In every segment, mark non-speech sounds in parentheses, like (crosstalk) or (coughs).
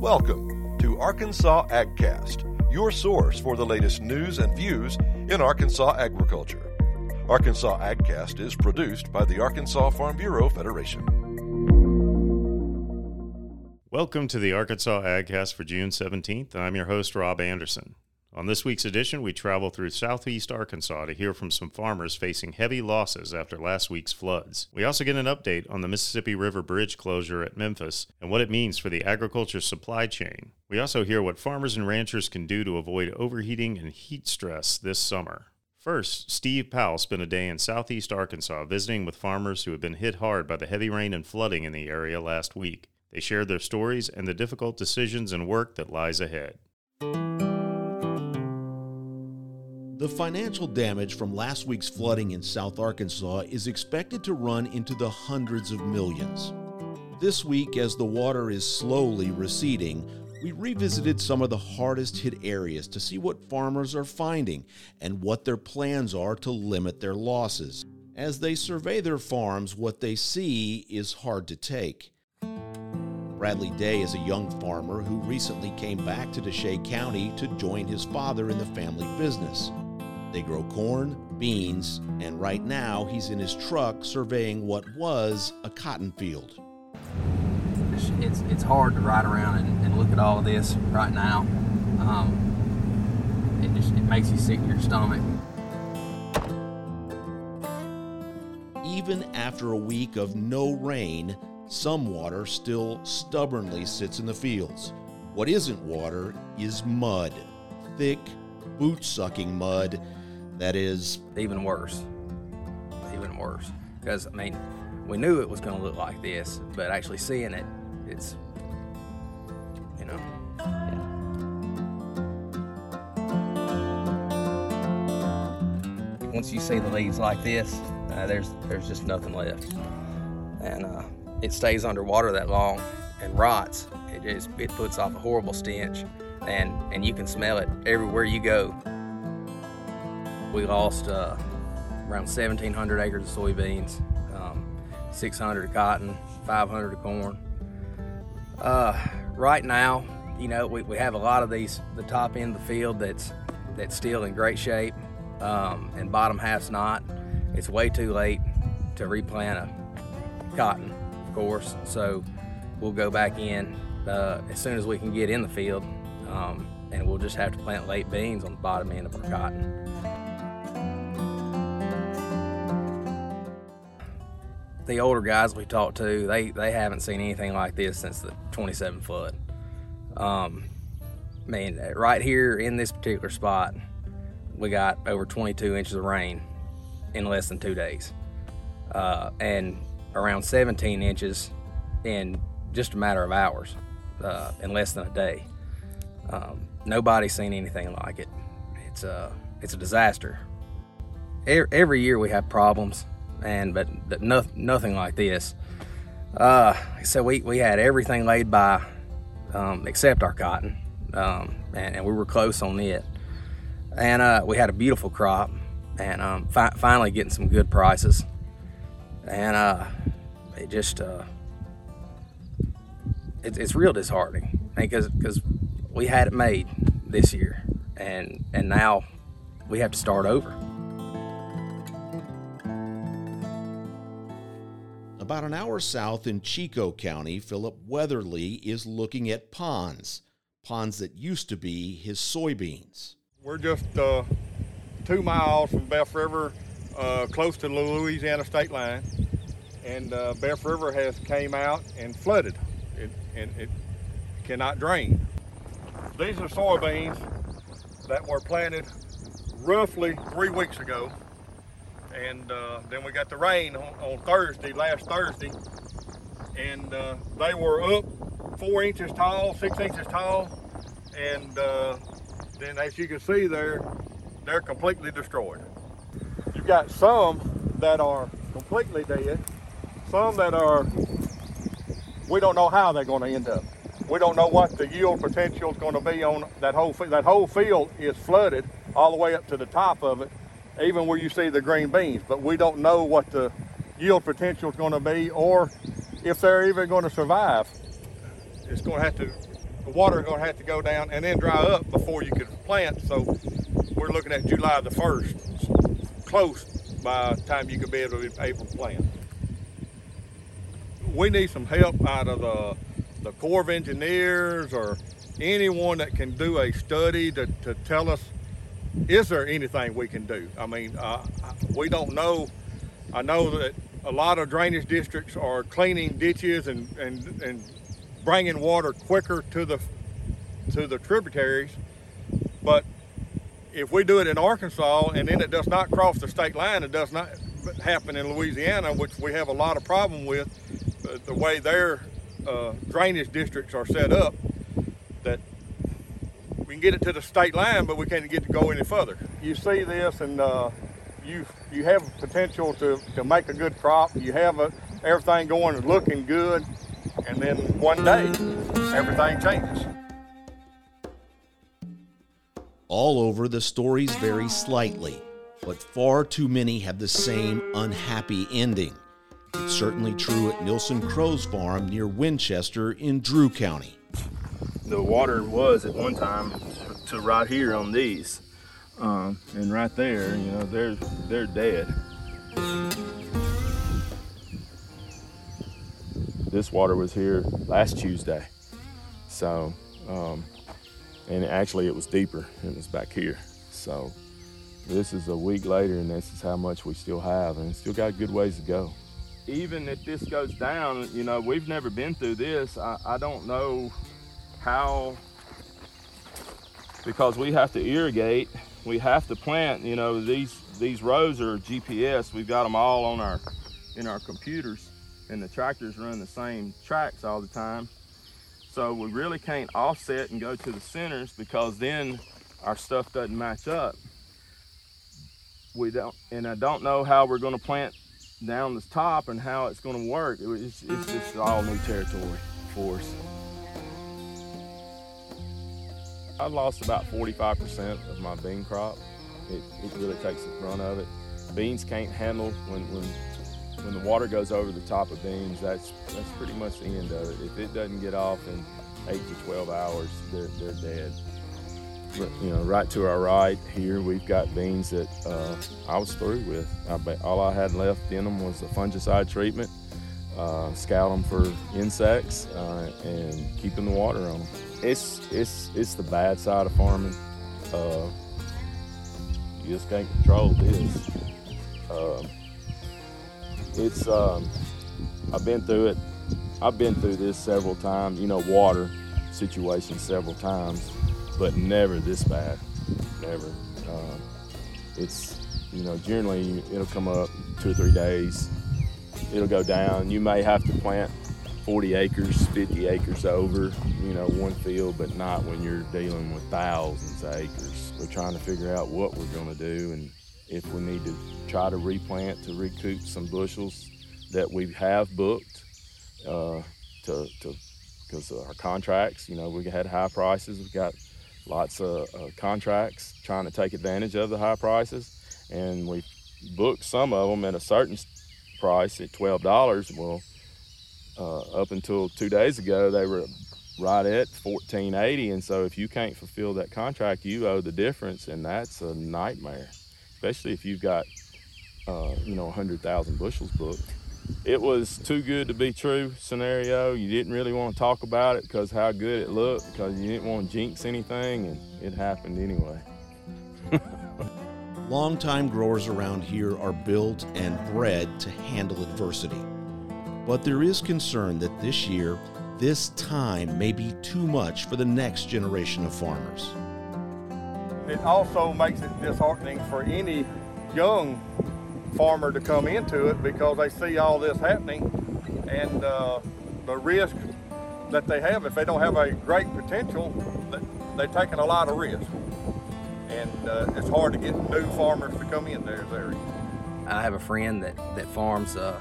Welcome to Arkansas AgCast, your source for the latest news and views in Arkansas agriculture. Arkansas AgCast is produced by the Arkansas Farm Bureau Federation. Welcome to the Arkansas AgCast for June 17th. I'm your host, Rob Anderson. On this week's edition, we travel through southeast Arkansas to hear from some farmers facing heavy losses after last week's floods. We also get an update on the Mississippi River Bridge closure at Memphis and what it means for the agriculture supply chain. We also hear what farmers and ranchers can do to avoid overheating and heat stress this summer. First, Steve Powell spent a day in southeast Arkansas visiting with farmers who have been hit hard by the heavy rain and flooding in the area last week. They shared their stories and the difficult decisions and work that lies ahead. The financial damage from last week's flooding in South Arkansas is expected to run into the hundreds of millions. This week, as the water is slowly receding, we revisited some of the hardest hit areas to see what farmers are finding and what their plans are to limit their losses. As they survey their farms, what they see is hard to take. Bradley Day is a young farmer who recently came back to Desha County to join his father in the family business. They grow corn, beans, and right now he's in his truck surveying what was a cotton field. It's, it's, hard to ride around and, and, look at all of this right now. Um, it just it makes you sick to your stomach. Even after a week of no rain, some water still stubbornly sits in the fields. What isn't water is mud, thick, boot sucking mud that is even worse. Even worse. Because, I mean, we knew it was going to look like this, but actually seeing it, it's, you know. Yeah. Once you see the leaves like this, uh, there's there's just nothing left, and uh, it stays underwater that long and rots. It just it puts off a horrible stench, and and you can smell it everywhere you go. We lost uh, around 1,700 acres of soybeans, um, 600 of cotton, 500 of corn. Uh, right now, you know, we, we have a lot of these, the top end of the field that's that's still in great shape, um, and bottom half's not. It's way too late to replant a cotton, of course. So we'll go back in uh, as soon as we can get in the field, um, and we'll just have to plant late beans on the bottom end of our cotton. The older guys we talked to, they, they haven't seen anything like this since the 27 foot. Um, I mean, right here in this particular spot, we got over 22 inches of rain in less than two days, uh, and around 17 inches in just a matter of hours, uh, in less than a day. Um, nobody's seen anything like it. It's a it's a disaster. Every year we have problems and but no, nothing like this. Uh, so we, we had everything laid by um, except our cotton, um, and, and, we were close on it. And uh, we had a beautiful crop, and um, fi- finally getting some good prices. And uh, it just uh, it, it's real disheartening because because we had it made this year, and and now we have to start over. About an hour south in Chicot County, Philip Weatherly is looking at ponds, ponds that used to be his soybeans. We're just uh, two miles from Boeuf River, uh, close to the Louisiana state line, and uh, Boeuf River has came out and flooded, it, and it cannot drain. These are soybeans that were planted roughly three weeks ago and uh, then we got the rain on, on Thursday, last Thursday, and uh, they were up four inches tall, six inches tall, and uh, then as you can see there, they're completely destroyed. You've got some that are completely dead, some that are, we don't know how they're going to end up. We don't know what the yield potential is going to be on that whole, that whole field is flooded all the way up to the top of it even where you see the green beans. But we don't know what the yield potential is going to be or if they're even going to survive. It's going to have to the water is going to have to go down and then dry up before you can plant. So we're looking at July the 1st, close by the time you could be able to, be able to plant. We need some help out of the, the Corps of Engineers or anyone that can do a study to, to tell us, is there anything we can do? I mean, uh, we don't know. I know that a lot of drainage districts are cleaning ditches and, and, and bringing water quicker to the to the tributaries. But if we do it in Arkansas and then it does not cross the state line, it does not happen in Louisiana, which we have a lot of problem with, the way their uh, drainage districts are set up, that we can get it to the state line, but we can't get to go any further. You see this and uh, you you have potential to, to make a good crop. You have a, everything going and looking good and then one day everything changes. All over, the stories vary slightly, but far too many have the same unhappy ending. It's certainly true at Nilson Crow's farm near Winchester in Drew County. The water was at one time to right here on these, um, and right there, you know, they're they're dead. this water was here last Tuesday. So, um, and actually it was deeper. It was back here. So this is a week later and this is how much we still have and still got good ways to go. Even if this goes down, you know, we've never been through this. I, I don't know how, because we have to irrigate, we have to plant, you know, these, these rows are GPS. We've got them all on our, in our computers and the tractors run the same tracks all the time. So we really can't offset and go to the centers because then our stuff doesn't match up. We don't, and I don't know how we're going to plant down the top and how it's going to work. It's, it's just all new territory for us. I lost about 45% of my bean crop. It, it really takes the brunt of it. Beans can't handle when, when when the water goes over the top of beans, that's that's pretty much the end of it. If it doesn't get off in eight to 12 hours, they're, they're dead. You know, right to our right here, we've got beans that uh, I was through with. I, all I had left in them was a fungicide treatment, uh, scout them for insects, uh, and keeping the water on them. It's it's it's the bad side of farming. Uh, you just can't control this. Um, it's um, I've been through it. I've been through this several times. You know, water situations several times, but never this bad. Never. Um, it's you know generally it'll come up two or three days. It'll go down. You may have to plant 40 acres, 50 acres over, you know, one field, but not when you're dealing with thousands of acres. We're trying to figure out what we're going to do and if we need to try to replant to recoup some bushels that we have booked uh, to, because our contracts, you know, we had high prices. We've got lots of uh, contracts trying to take advantage of the high prices, and we booked some of them at a certain price at twelve dollars. Well, uh, up until two days ago, they were right at fourteen eighty, and so if you can't fulfill that contract, you owe the difference, and that's a nightmare especially if you've got, uh, you know, 100,000 bushels booked. It was too good to be true scenario. You didn't really want to talk about it because how good it looked, because you didn't want to jinx anything, and it happened anyway. (laughs) Longtime growers around here are built and bred to handle adversity. But there is concern that this year, this time may be too much for the next generation of farmers. It also makes it disheartening for any young farmer to come into it because they see all this happening and uh, the risk that they have. If they don't have a great potential they're taking a lot of risk. And uh, it's hard to get new farmers to come in there area. I have a friend that, that farms uh,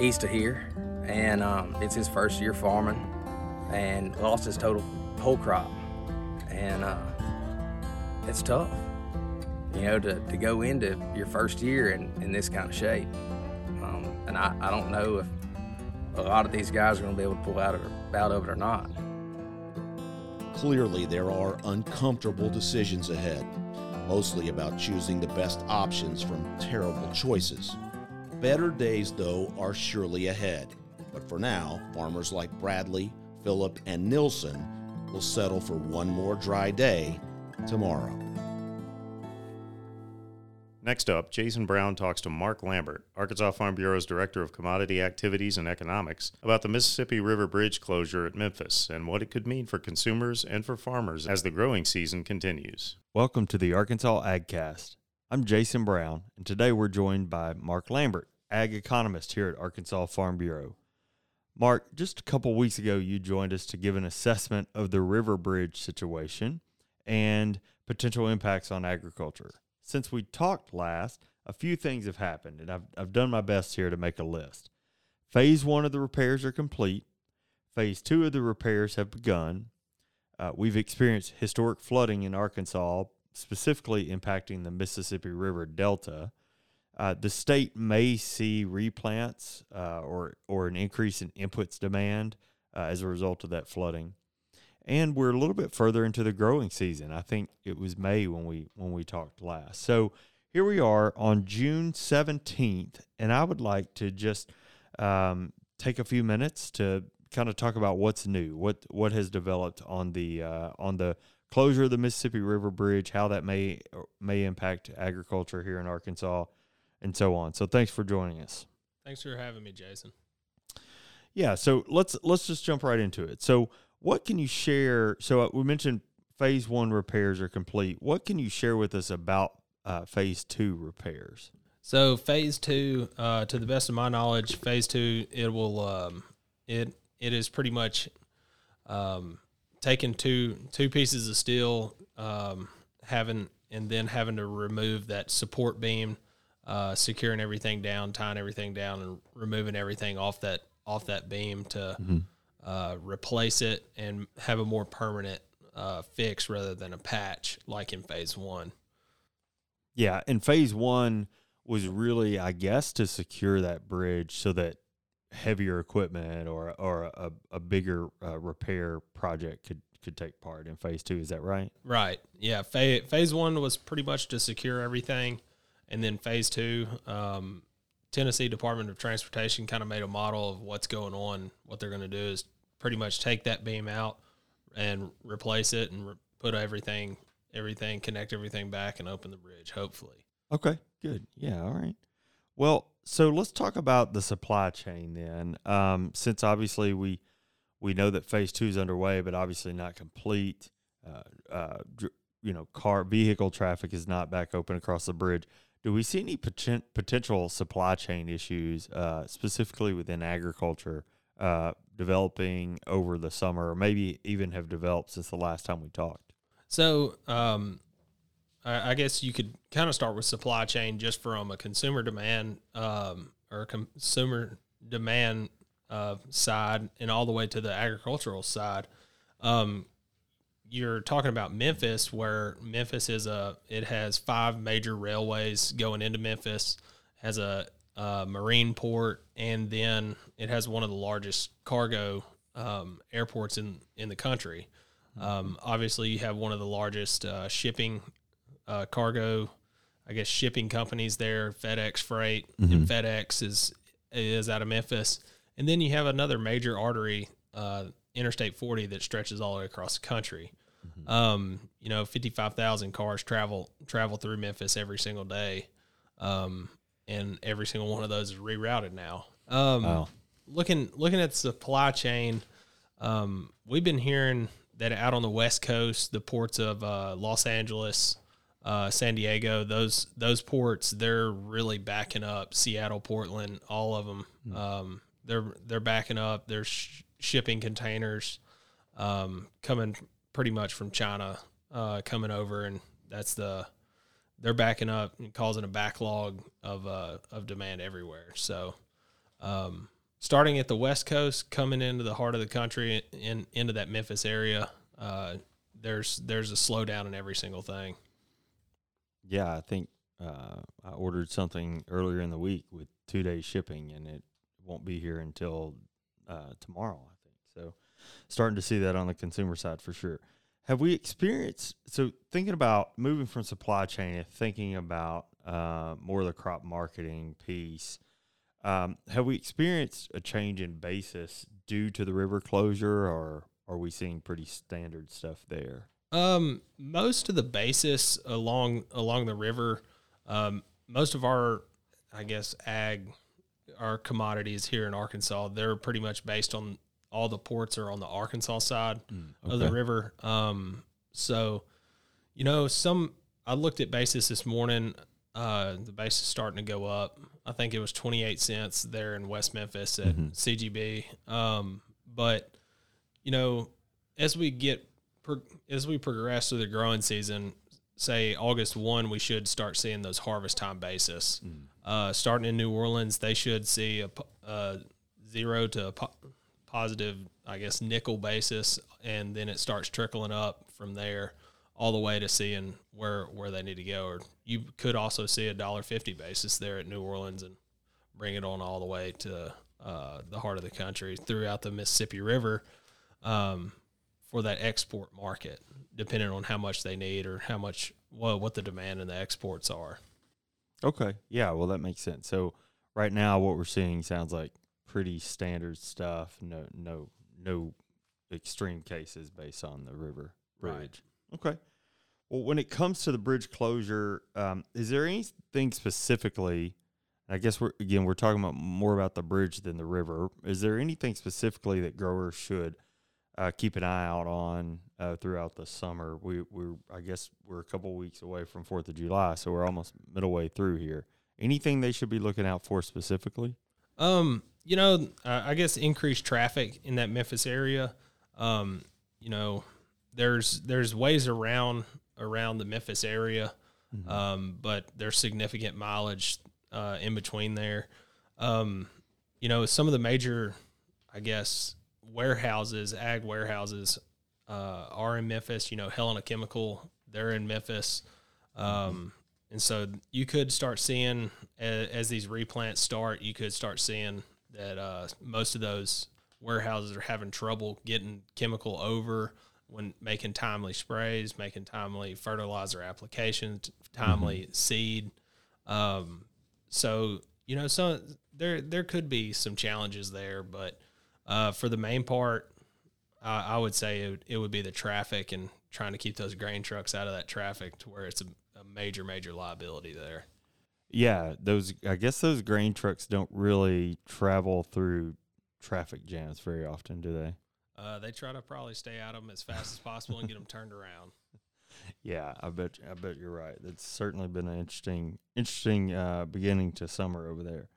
east of here and um, it's his first year farming and lost his total whole crop and uh, it's tough, you know, to, to go into your first year in, in this kind of shape. Um, and I, I don't know if a lot of these guys are going to be able to pull out of, out of it or not. Clearly, there are uncomfortable decisions ahead, mostly about choosing the best options from terrible choices. Better days, though, are surely ahead. But for now, farmers like Bradley, Phillip, and Nilson will settle for one more dry day tomorrow. Next up, Jason Brown talks to Mark Lambert, Arkansas Farm Bureau's Director of Commodity Activities and Economics, about the Mississippi River Bridge closure at Memphis and what it could mean for consumers and for farmers as the growing season continues. Welcome to the Arkansas AgCast. I'm Jason Brown, and today we're joined by Mark Lambert, ag economist here at Arkansas Farm Bureau. Mark, just a couple weeks ago, you joined us to give an assessment of the River Bridge situation and potential impacts on agriculture. Since we talked last, a few things have happened, and I've, I've done my best here to make a list. Phase one of the repairs are complete. Phase two of the repairs have begun. Uh, we've experienced historic flooding in Arkansas, specifically impacting the Mississippi River Delta. Uh, the state may see replants uh, or or an increase in inputs demand uh, as a result of that flooding, and we're a little bit further into the growing season. I think it was May when we when we talked last. So here we are on June seventeenth, and I would like to just um, take a few minutes to kind of talk about what's new, what what has developed on the uh, on the closure of the Mississippi River Bridge, how that may may impact agriculture here in Arkansas and so on. So thanks for joining us. Thanks for having me, Jason. Yeah, so let's let's just jump right into it. So what can you share? So uh, we mentioned phase one repairs are complete. What can you share with us about uh, phase two repairs? So phase two, uh, to the best of my knowledge, phase two it will um, it it is pretty much um, taking two two pieces of steel, um, having and then having to remove that support beam uh, securing everything down, tying everything down, and removing everything off that off that beam to mm-hmm. uh, replace it and have a more permanent uh, fix rather than a patch like in phase one. Yeah, and phase one was really, I guess, to secure that bridge so that heavier equipment or or a, a bigger uh, repair project could could take part in phase two. Is that right? Right. Yeah. Phase phase one was pretty much to secure everything and then phase two, um, Tennessee Department of Transportation kind of made a model of what's going on. What they're going to do is pretty much take that beam out and replace it and re- put everything, everything, connect everything back and open the bridge, hopefully. Okay, good. Yeah, all right. Well, so let's talk about the supply chain then. Um, since obviously we we know that phase two is underway, but obviously not complete. Uh, uh, you know, car vehicle traffic is not back open across the bridge. Do we see any poten- potential supply chain issues, uh, specifically within agriculture, uh, developing over the summer, or maybe even have developed since the last time we talked? So, um, I, guess you could kind of start with supply chain just from a consumer demand um, or consumer demand uh, side, and all the way to the agricultural side. Um, you're talking about Memphis, where Memphis is a it has five major railways going into Memphis, has a, a marine port, and then it has one of the largest cargo um, airports in in the country. Um, obviously, you have one of the largest uh, shipping uh, cargo, I guess, shipping companies there. FedEx Freight mm-hmm. and FedEx is is out of Memphis, and then you have another major artery, uh, Interstate 40, that stretches all the way across the country. Mm-hmm. Um, you know, fifty five thousand cars travel travel through Memphis every single day, um, and every single one of those is rerouted now. Um, wow. Looking looking at the supply chain, um, we've been hearing that out on the West Coast, the ports of uh, Los Angeles, uh, San Diego, those those ports, they're really backing up. Seattle, Portland, all of them, mm-hmm. um, they're they're backing up. They're sh- shipping containers um, coming pretty much from China uh, coming over, and that's the they're backing up and causing a backlog of uh, of demand everywhere. So, um, starting at the West Coast, coming into the heart of the country, in into that Memphis area, uh, there's there's a slowdown in every single thing. Yeah, I think uh, I ordered something earlier in the week with two days shipping, and it won't be here until uh, tomorrow. I think so starting to see that on the consumer side for sure. Have we experienced so thinking about moving from supply chain and thinking about uh, more of the crop marketing piece? Um, have we experienced a change in basis due to the river closure, or are we seeing pretty standard stuff there? Um, most of the basis along along the river, um, most of our, I guess, ag, our commodities here in Arkansas, they're pretty much based on all the ports are on the Arkansas side of the river. Um, so, you know, some I looked at basis this morning. Uh, the basis starting to go up. I think it was 28 cents there in West Memphis at CGB. Um, but you know, as we get as we progress through the growing season, say August one, we should start seeing those harvest time basis. Uh, starting in New Orleans, they should see a, po- uh, zero to a po- positive, I guess, nickel basis, and then it starts trickling up from there all the way to seeing where where they need to go. Or you could also see a dollar fifty basis there at New Orleans and bring it on all the way to uh, the heart of the country throughout the Mississippi River um, for that export market, depending on how much they need or how much well what the demand and the exports are. Okay. Yeah. Well, that makes sense. So right now, what we're seeing sounds like pretty standard stuff. No, no, no extreme cases based on the river Right. bridge. Okay. Well, when it comes to the bridge closure, um, is there anything specifically? I guess we're again we're talking about more about the bridge than the river. Is there anything specifically that growers should uh, keep an eye out on uh, throughout the summer? We we're I guess we're a couple weeks away from Fourth of July, so we're almost middle way through here. Anything they should be looking out for specifically? Um, you know, uh, I guess increased traffic in that Memphis area. Um, you know, there's there's ways around around the Memphis area, um, but there's significant mileage uh, in between there. Um, you know, some of the major, I guess, warehouses, ag warehouses, uh, are in Memphis. You know, Helena Chemical, they're in Memphis. Um, and so you could start seeing as, as these replants start, you could start seeing that uh, most of those warehouses are having trouble getting chemical over when making timely sprays, making timely fertilizer applications, timely seed. Um, so you know, so there there could be some challenges there, but uh, for the main part, I, I would say it, would- it would be the traffic and trying to keep those grain trucks out of that traffic to where it's a, a major major liability there. Yeah, those I guess those grain trucks don't really travel through traffic jams very often, do they? Uh, they try to probably stay out of them as fast as possible and get them turned around. (laughs) Yeah, I bet I bet you're right. That's certainly been an interesting interesting uh, beginning to summer over there.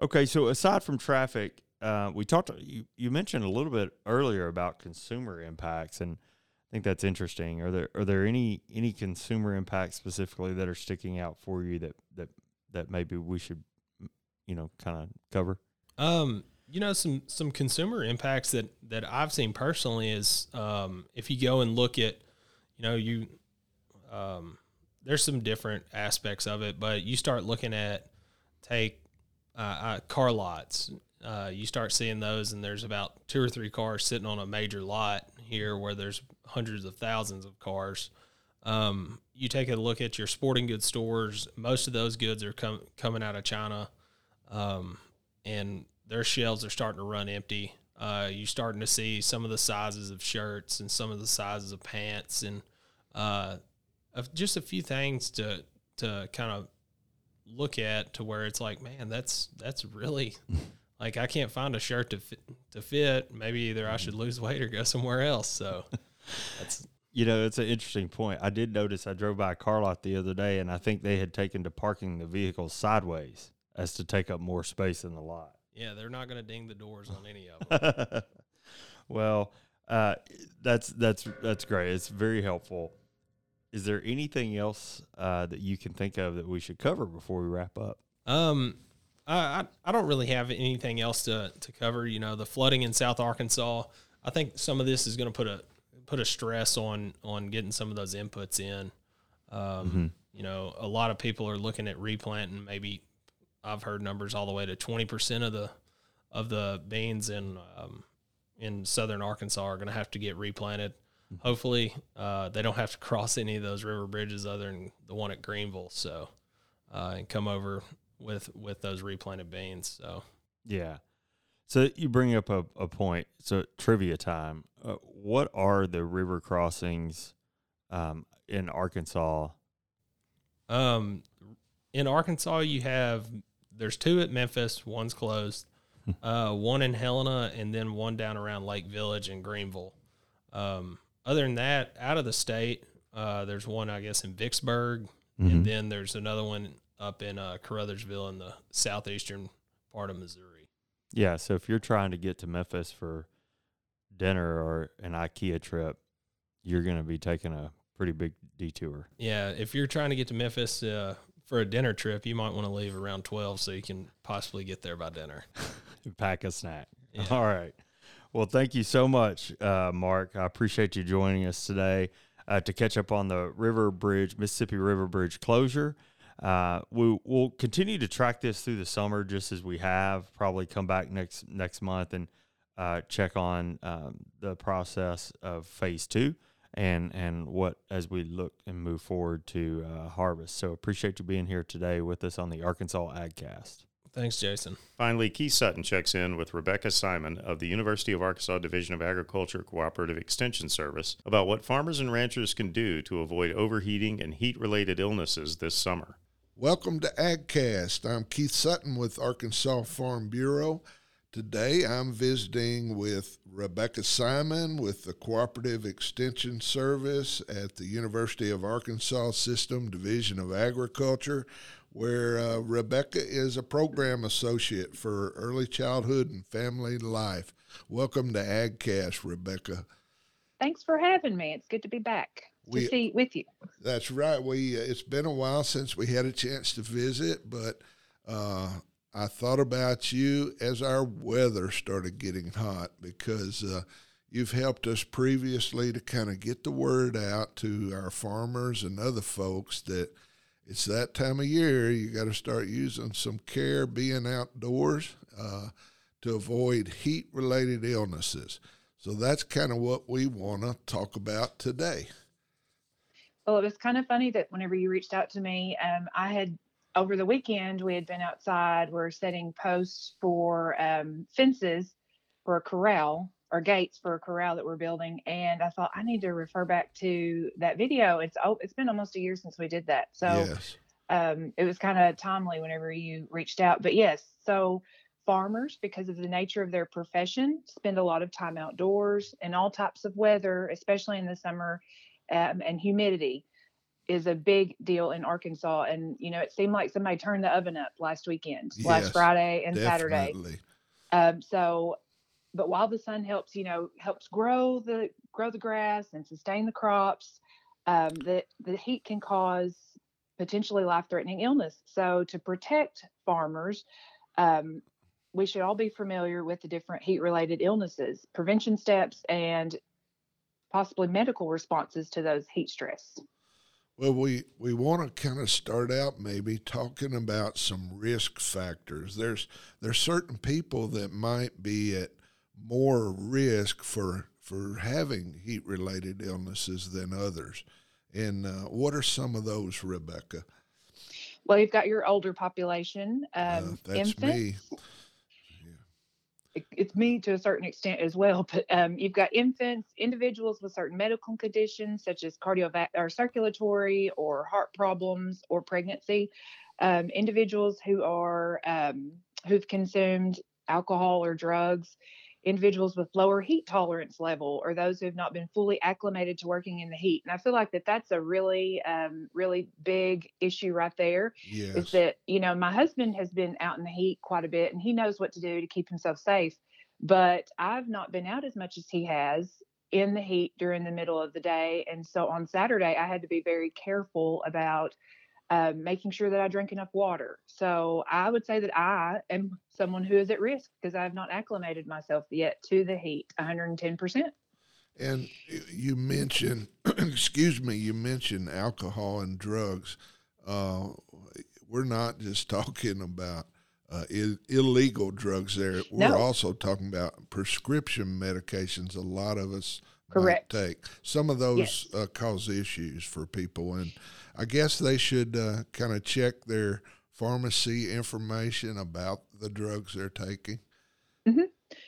Okay, so aside from traffic, uh, we talked. You, you mentioned a little bit earlier about consumer impacts, and I think that's interesting. Are there are there any any consumer impacts specifically that are sticking out for you that that that maybe we should you know kind of cover? Um, you know, some some consumer impacts that that I've seen personally is um, if you go and look at, you know, you um, there's some different aspects of it, but you start looking at take uh, uh, car lots. Uh, you start seeing those, and there's about two or three cars sitting on a major lot here where there's hundreds of thousands of cars. Um, you take a look at your sporting goods stores. Most of those goods are com- coming out of China. Um, and their shelves are starting to run empty. Uh, you're starting to see some of the sizes of shirts and some of the sizes of pants and uh, just a few things to to kind of look at to where it's like, man, that's that's really (laughs) like I can't find a shirt to fit, to fit. Maybe either I should lose weight or go somewhere else. So (laughs) that's You know, it's an interesting point. I did notice I drove by a car lot the other day, and I think they had taken to parking the vehicles sideways as to take up more space in the lot. yeah, they're not going to ding the doors on any of them. (laughs) well, uh, that's that's that's great. It's very helpful. Is there anything else uh, that you can think of that we should cover before we wrap up? Um, I, I I don't really have anything else to, to cover. You know, the flooding in South Arkansas. I think some of this is going to put a put a stress on on getting some of those inputs in. Um, You know, a lot of people are looking at replanting. Maybe I've heard numbers all the way to twenty percent of the of the beans in um, in southern Arkansas are going to have to get replanted. hopefully uh, they don't have to (laughs) cross any of those river bridges other than the one at Greenville. So uh, and come over with with those replanted beans. So Yeah. So you bring up a, a point. So trivia time. Uh, what are the river crossings um, in Arkansas? um, in Arkansas, you have there's two at Memphis. One's closed. (laughs) uh, one in Helena, and then one down around Lake Village in Greenville. Um, other than that, out of the state, uh, there's one I guess in Vicksburg, Mhm. and then there's another one up in uh, Caruthersville in the southeastern part of Missouri. Yeah. So if you're trying to get to Memphis for dinner or an IKEA trip, you're going to be taking a pretty big detour. Yeah, if you're trying to get to Memphis uh, for a dinner trip, you might want to leave around twelve so you can possibly get there by dinner. (laughs) Pack a snack. Yeah. (laughs) All right. Well, thank you so much, uh, Mark. I appreciate you joining us today uh, to catch up on the River Bridge, Mississippi River Bridge closure. Uh, we, we'll continue to track this through the summer, just as we have. Probably come back next next month and uh, check on um, the process of phase two and and what as we look and move forward to uh, harvest. So appreciate you being here today with us on the Arkansas AgCast. Thanks, Jason. Finally, Keith Sutton checks in with Rebecca Simon of the University of Arkansas Division of Agriculture Cooperative Extension Service about what farmers and ranchers can do to avoid overheating and heat related illnesses this summer. Welcome to AgCast. I'm Keith Sutton with Arkansas Farm Bureau. Today I'm visiting with Rebecca Simon with the Cooperative Extension Service at the University of Arkansas System Division of Agriculture, where uh, Rebecca is a program associate for early childhood and family life. Welcome to AgCast, Rebecca. Thanks for having me. It's good to be back to We- see with you. That's right. We uh, it's been a while since we had a chance to visit, but uh, I thought about you as our weather started getting hot because uh, you've helped us previously to kind of get the word out to our farmers and other folks that it's that time of year you got to start using some care, being outdoors uh, to avoid heat related illnesses. So that's kind of what we want to talk about today. Well, it was kind of funny that whenever you reached out to me, um, I had over the weekend we had been outside. We're setting posts for um, fences for a corral or gates for a corral that we're building, and I thought I need to refer back to that video. It's oh, it's been almost a year since we did that, so yes. um, it was kind of timely whenever you reached out. But yes, so farmers, because of the nature of their profession, spend a lot of time outdoors in all types of weather, especially in the summer, um, and humidity is a big deal in Arkansas. And you know, it seemed like somebody turned the oven up last weekend, Yes, last Friday and Saturday. Um, so, but while the sun helps, you know, helps grow the grow the grass and sustain the crops, um, the the heat can cause potentially life-threatening illness. So, to protect farmers, um, we should all be familiar with the different heat-related illnesses, prevention steps, and possibly medical responses to those heat stress. Well, we, we want to kind of start out maybe talking about some risk factors. There's there's certain people that might be at more risk for for having heat related illnesses than others. And uh, what are some of those, Rebecca? Well, you've got your older population, Uh, um, that's infants. me. It- it's me to a certain extent as well, but um, you've got infants, individuals with certain medical conditions such as cardiovascular or circulatory or heart problems or pregnancy, um, individuals who are um, who've consumed alcohol or drugs, individuals with lower heat tolerance level, or those who have not been fully acclimated to working in the heat. And I feel like that that's a really, um, really big issue right there Yes. Is that you know my husband has been out in the heat quite a bit and he knows what to do to keep himself safe but i've not been out as much as he has in the heat during the middle of the day and so on saturday i had to be very careful about um, making sure that i drink enough water so i would say that i am someone who is at risk because i have not acclimated myself yet to the heat 110% And you mentioned, (clears throat) excuse me, you mentioned alcohol and drugs. Uh, we're not just (laughs) talking about uh, Ill- illegal drugs there. We're No. also talking about prescription medications. A lot of us Correct. take. Some of those Yes. uh, cause issues for people, and I guess they should uh, kind of check their pharmacy information about the drugs they're taking.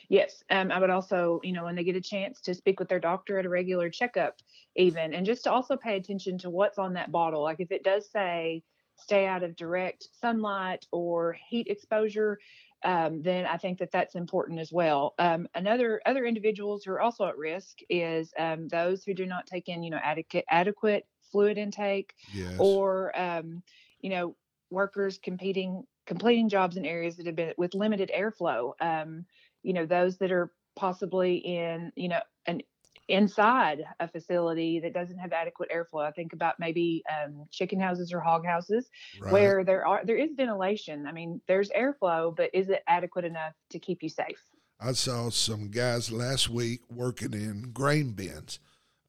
Yes, um, I would also, you know, when they get a chance to speak with their doctor at a regular checkup, even, and just to also pay attention to what's on that bottle. Like if it does say stay out of direct sunlight or heat exposure, um, then I think that that's important as well. Um, another other individuals who are also at risk is um, those who do not take in, you know, adequate adequate fluid intake, Yes. or um, you know, workers competing completing jobs in areas that have been with limited airflow. Um, you know those that are possibly in you know an inside a facility that doesn't have adequate airflow i think about maybe um, chicken houses or hog houses Right. where there are there is ventilation i mean there's airflow but is it adequate enough to keep you safe I saw some guys last week working in grain bins.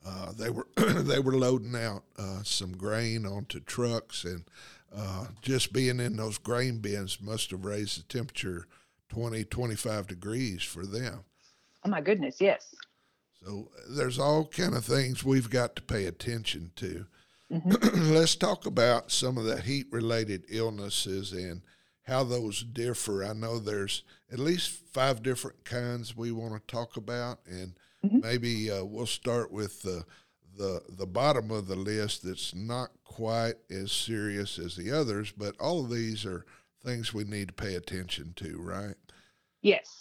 Uh, they were (clears throat) they were loading out uh, some grain onto trucks, and uh, just being in those grain bins must have raised the temperature 20, 25 degrees for them. oh my goodness yes So there's all kind of things we've got to pay attention to. Mhm. (clears throat) Let's talk about some of the heat related illnesses and how those differ. I know there's at least five different kinds we want to talk about, and Mhm. maybe uh, we'll start with the, the the bottom of the list that's not quite as serious as the others, but all of these are things we need to pay attention to, right? Yes.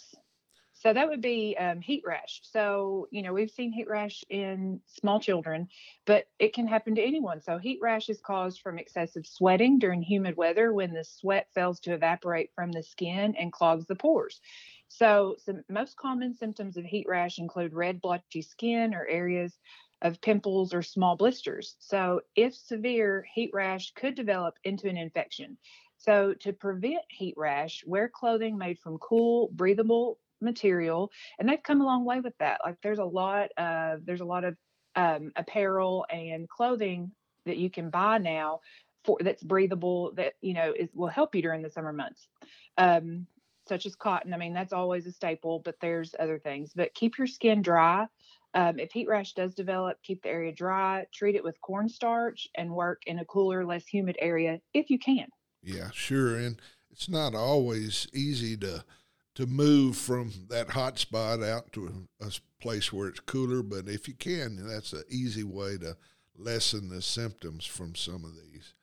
So that would be um, heat rash. So, you know, we've seen heat rash in small children, but it can happen to anyone. So, heat rash is caused from excessive sweating during humid weather when the sweat fails to evaporate from the skin and clogs the pores. So, some most common symptoms of heat rash include red, blotchy skin or areas of pimples or small blisters. So, if severe, heat rash could develop into an infection. So, to prevent heat rash, wear clothing made from cool, breathable material, and they've come a long way with that. Like, there's a lot of there's a lot of um, apparel and clothing that you can buy now for that's breathable that you know is will help you during the summer months. Um, such as cotton. I mean, that's always a staple, but there's other things. But keep your skin dry. Um, if heat rash does develop, keep the area dry, treat it with cornstarch, and work in a cooler, less humid area if you can. Yeah, sure. And it's not always easy to to move from that hot spot out to a place where it's cooler, but if you can, that's an easy way to lessen the symptoms from some of these.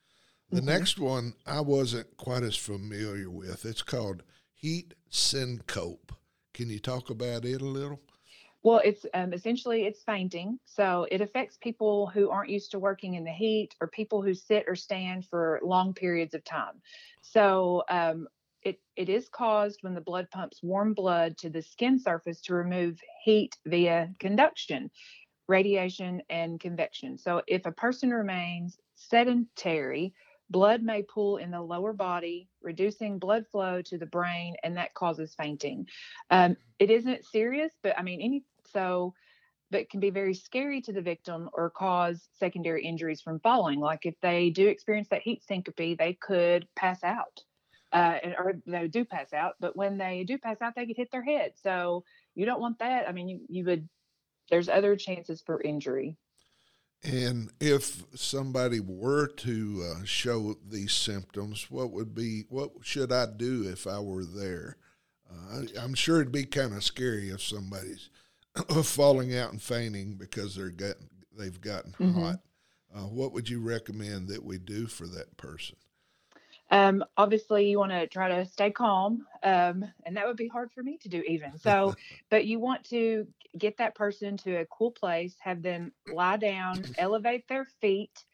The Mhm. next one I wasn't quite as familiar with. It's called heat syncope. Can you talk about it a little? Well, it's um, essentially it's fainting, so it affects people who aren't used to working in the heat or people who sit or stand for long periods of time. So um, it it is caused when the blood pumps warm blood to the skin surface to remove heat via conduction, radiation, and convection. So if a person remains sedentary, blood may pool in the lower body, reducing blood flow to the brain, and that causes fainting. Um, it isn't serious, but I mean, any so, but can be very scary to the victim or cause secondary injuries from falling. Like if they do experience that heat syncope, they could pass out, uh, and, or they do pass out. But when they do pass out, they could hit their head. So you don't want that. I mean, you, you would. There's other chances for injury. And if somebody were to uh, show these symptoms, what would be what should I do if I were there? Uh, I, I'm sure it'd be kind of scary if somebody's (coughs) falling out and fainting because they're getting they've gotten Mhm. hot. Uh, what would you recommend that we do for that person? Um, obviously, you want to try to stay calm, um, and that would be hard for me to do even. So, (laughs) but you want to get that person to a cool place, have them lie down, elevate their feet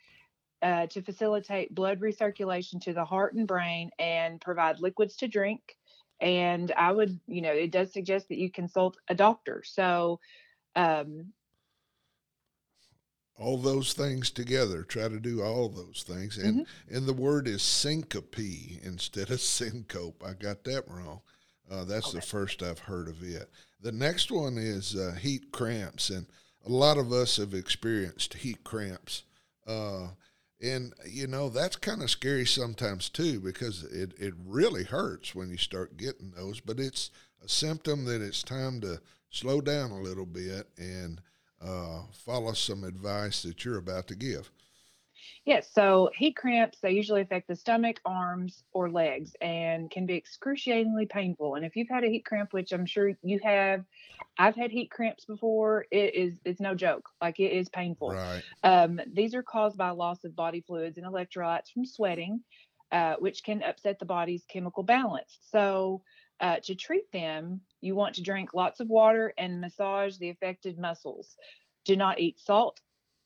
uh, to facilitate blood recirculation to the heart and brain, and provide liquids to drink. And I would, you know, it does suggest that you consult a doctor. So, um, all those things together. Try to do all those things. And and the word is syncope instead of (laughs) syncope. I got that wrong. Uh, that's the first I've heard of it. The next one is uh, heat cramps, and a lot of us have experienced heat cramps. Uh, and you know that's kind of scary sometimes too because it, it really hurts when you start getting those but it's a symptom that it's time to slow down a little bit and uh, follow some advice that you're about to give. Yes, so heat cramps, they usually affect the stomach, arms, or legs and can be excruciatingly painful. And if you've had a heat cramp, which I'm sure you have, I've had heat cramps before, it is it's no joke. Like it is painful. Right. Um, these are caused by loss of body fluids and electrolytes from sweating, uh, which can upset the body's chemical balance. So uh, to treat them, you want to drink lots of water and massage the affected muscles. Do not eat salt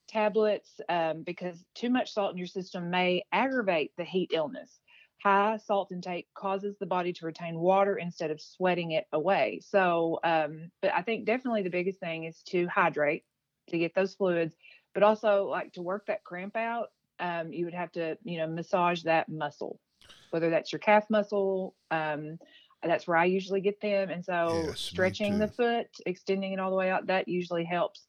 tablets um, because too much salt in your system may aggravate the heat illness. High salt intake causes the body to retain water instead of sweating it away. So, um, but I think definitely the biggest thing is to hydrate to get those fluids, but also like to work that cramp out. Um, you would have to, you know, massage that muscle, whether that's your calf muscle. That's where I usually get them. And so Yes, stretching the foot, extending it all the way out, that usually helps.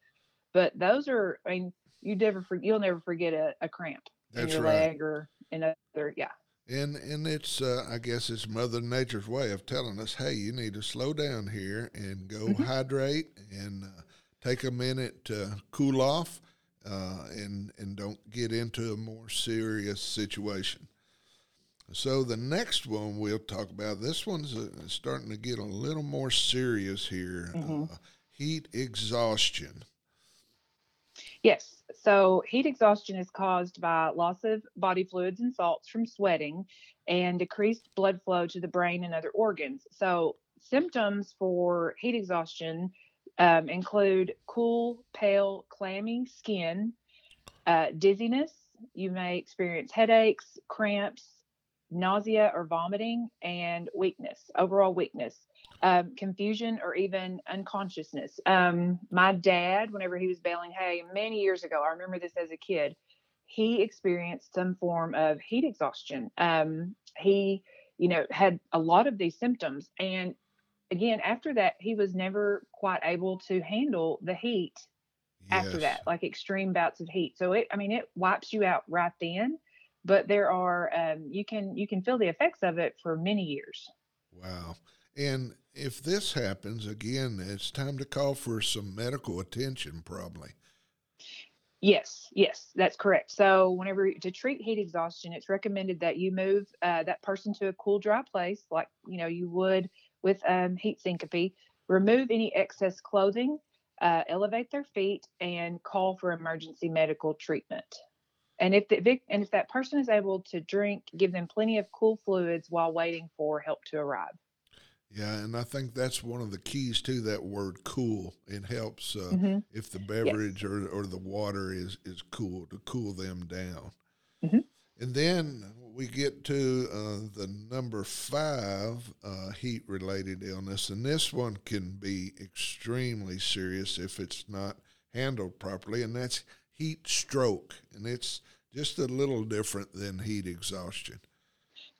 But those are, I mean, you never, for, you'll never forget a, a cramp in That's your right. leg or in other, yeah. And and it's uh, I guess it's Mother Nature's way of telling us, hey, you need to slow down here and go Mm-hmm. hydrate and uh, take a minute to cool off, uh, and and don't get into a more serious situation. So the next one we'll talk about. This one's uh, starting to get a little more serious here. Mm-hmm. Uh, heat exhaustion. Yes. So heat exhaustion is caused by loss of body fluids and salts from sweating and decreased blood flow to the brain and other organs. So symptoms for heat exhaustion um, include cool, pale, clammy skin, uh, dizziness. You may experience headaches, cramps, nausea or vomiting, and weakness, overall weakness um, confusion or even unconsciousness. Um, my dad, whenever he was baling hay many years ago, I remember this as a kid, he experienced some form of heat exhaustion. Um, he, you know, had a lot of these symptoms. And again, after that, he was never quite able to handle the heat after that, like extreme bouts of heat. So it, I mean, it wipes you out right then. But there are, um, you can you can feel the effects of it for many years. Wow. And if this happens again, it's time to call for some medical attention, probably. Yes, yes, that's correct. So, whenever to treat heat exhaustion, it's recommended that you move uh, that person to a cool, dry place, like you know you would with um, heat syncope. Remove any excess clothing, uh, elevate their feet, and call for emergency medical treatment. And if the vic- and if that person is able to drink, give them plenty of cool fluids while waiting for help to arrive. Yeah, and I think that's one of the keys to that word "cool." It helps uh, Mhm. if the beverage or, or the water is is cool to cool them down. Mhm. And then we get to uh, the number five uh, heat-related illness, and this one can be extremely serious if it's not handled properly, and that's heat stroke, and it's just a little different than heat exhaustion.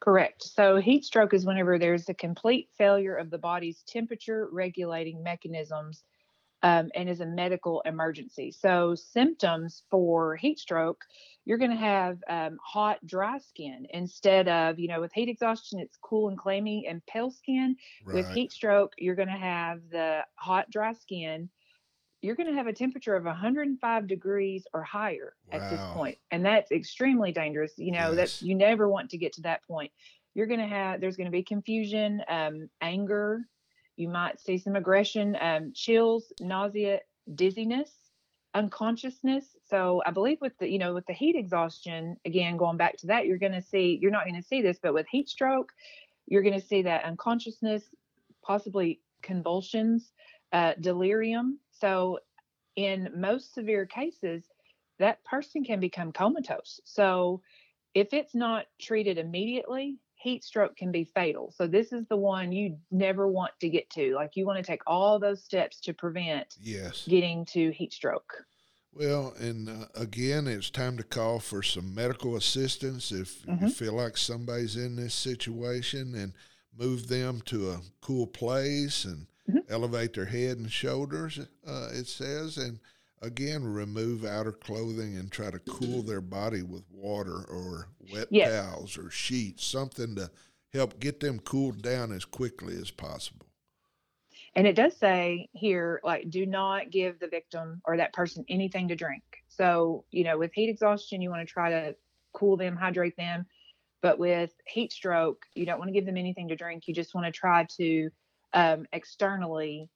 Correct. So heat stroke is whenever there's a complete failure of the body's temperature regulating mechanisms um, and is a medical emergency. So symptoms for heat stroke, you're going to have um, hot, dry skin instead of, you know, with heat exhaustion, it's cool and clammy and pale skin. With heat stroke, you're going to have the hot, dry skin. You're going to have a temperature of 105 degrees or higher at this point, and that's extremely dangerous. You know Yes. that you never want to get to that point. You're going to have there's going to be confusion, um, anger. You might see some aggression, um, chills, nausea, dizziness, unconsciousness. So I believe with the you know with the heat exhaustion, again going back to that, you're going to see you're not going to see this, but with heat stroke, you're going to see that unconsciousness, possibly convulsions, uh, delirium. So, in most severe cases, that person can become comatose. So, if it's not treated immediately, heat stroke can be fatal. So, this is the one you never want to get to. Like, you want to take all those steps to prevent Yes. getting to heat stroke. Well, and uh, again, it's time to call for some medical assistance if you Mhm. feel like somebody's in this situation and move them to a cool place and Mhm. elevate their head and shoulders, uh, it says. And again, remove outer clothing and try to cool their body with water or wet Yes. towels or sheets, something to help get them cooled down as quickly as possible. And it does say here, like, do not give the victim or that person anything to drink. So, you know, with heat exhaustion, you want to try to cool them, hydrate them. But with heat stroke, you don't want to give them anything to drink. You just want to try to um, externally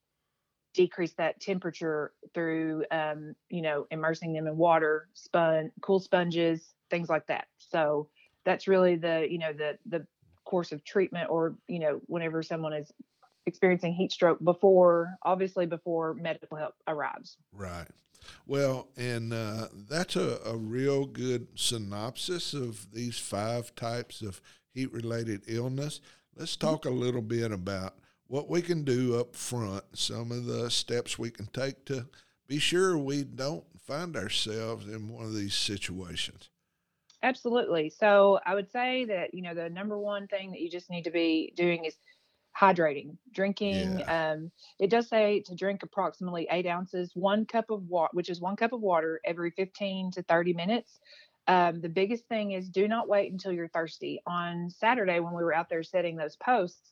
decrease that temperature through, um, you know, immersing them in water, spun, cool sponges, things like that. So that's really the, you know, the the course of treatment, or you know, whenever someone is experiencing heat stroke before, obviously before medical help arrives. Right. Well, and uh, that's a, a real good synopsis of these five types of heat related illness. Let's Mm-hmm. talk a little bit about what we can do up front, some of the steps we can take to be sure we don't find ourselves in one of these situations. Absolutely. So I would say that, you know, the number one thing that you just need to be doing is hydrating, drinking. Um, it does say to drink approximately eight ounces, one cup of water, which is one cup of water every 15 to 30 minutes. Um, the biggest thing is do not wait until you're thirsty. On Saturday, when we were out there setting those posts,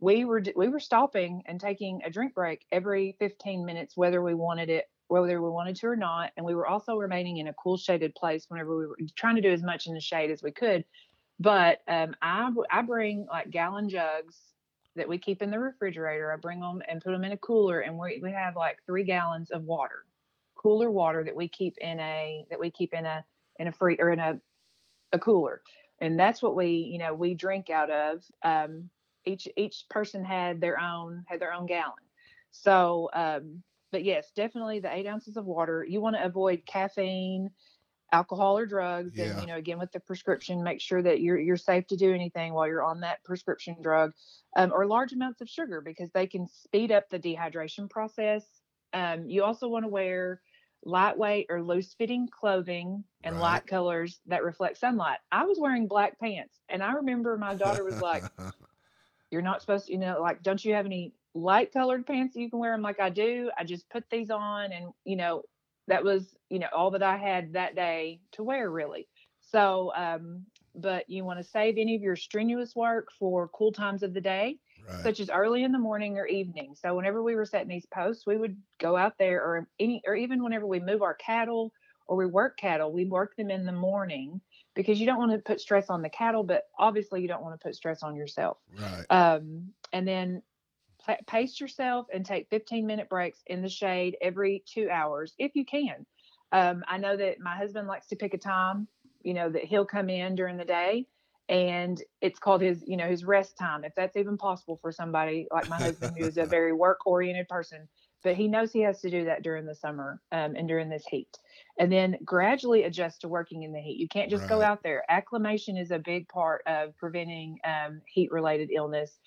we were we were stopping and taking a drink break every 15 minutes, whether we wanted it, whether we wanted to or not. And we were also remaining in a cool shaded place whenever we were trying to do as much in the shade as we could. But um, I I bring like gallon jugs that we keep in the refrigerator. I bring them and put them in a cooler, and we we have like three gallons of water, cooler water that we keep in a that we keep in a in a free or in a a cooler, and that's what we you know we drink out of. Um, each each person had their own had their own gallon. So, um, but yes, definitely the eight ounces of water. You want to avoid caffeine, alcohol, or drugs. Yeah. And you know, again with the prescription, make sure that you're you're safe to do anything while you're on that prescription drug, um, or large amounts of sugar because they can speed up the dehydration process. Um, you also want to wear lightweight or loose fitting clothing and Right. light colors that reflect sunlight. I was wearing black pants, and I remember my daughter was like, (laughs) you're not supposed to, you know, like, don't you have any light colored pants that you can wear? I'm like, I do. I just put these on, and you know, that was, you know, all that I had that day to wear, really. So, um, but you want to save any of your strenuous work for cool times of the day, right. such as early in the morning or evening. So, whenever we were setting these posts, we would go out there, or any, or even whenever we move our cattle or we work cattle, we work them in the morning because you don't want to put stress on the cattle, but obviously you don't want to put stress on yourself. right. Um, and then pa- pace yourself and take 15 minute breaks in the shade every two hours if you can. Um, I know that my husband likes to pick a time, you know, that he'll come in during the day and it's called his, you know, his rest time, if that's even possible for somebody like my husband, who is a (laughs) very work oriented person. But he knows he has to do that during the summer um, and during this heat. And then gradually adjust to working in the heat. You can't just go out there. Acclimation is a big part of preventing um, heat related illness.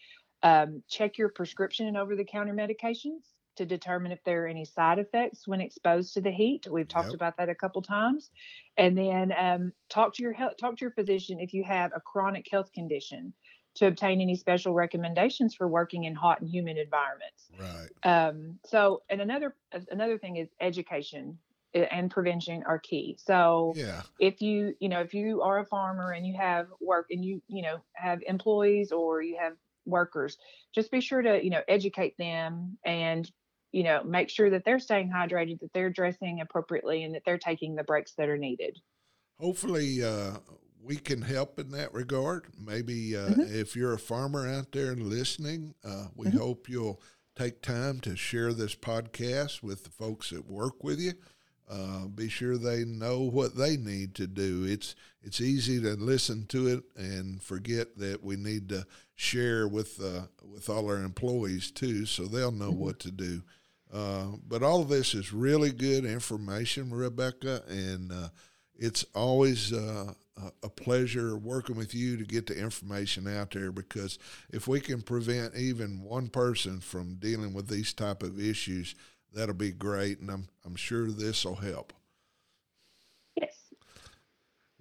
Um, check your prescription and over the counter medications to determine if there are any side effects when exposed to the heat. We've talked Yep. about that a couple times. And then um, talk to your health, talk to your physician if you have a chronic health condition to obtain any special recommendations for working in hot and humid environments. Right. Um, so, and another another thing is education uh, and prevention are key. So, Yeah. if you you know if you are a farmer and you have work and you you know have employees or you have workers, just be sure to you know educate them and you know make sure that they're staying hydrated, that they're dressing appropriately, and that they're taking the breaks that are needed. Hopefully, uh, we can help in that regard. Maybe uh, Mhm. if you're a farmer out there and listening, uh, we Mhm. hope you'll take time to share this podcast with the folks that work with you. Uh, be sure they know what they need to do. It's it's easy to listen to it and forget that we need to share with uh, with all our employees too, so they'll know what to do. Uh, but all of this is really good information, Rebecca, and uh, it's always uh, a- a pleasure working with you to get the information out there because if we can prevent even one person from dealing with these type of issues, that'll be great, and I'm I'm sure this will help. Yes.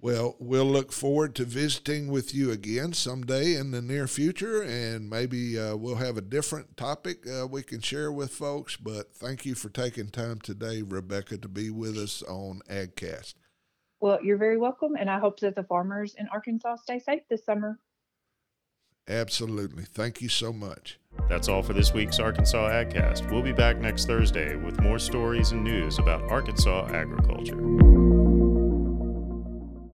Well, we'll look forward to visiting with you again someday in the near future, and maybe uh, we'll have a different topic uh, we can share with folks. But thank you for taking time today, Rebecca, to be with us on AgCast. Well, you're very welcome, and I hope that the farmers in Arkansas stay safe this summer. Absolutely. Thank you so much. That's all for this week's Arkansas AgCast. We'll be back next Thursday with more stories and news about Arkansas agriculture.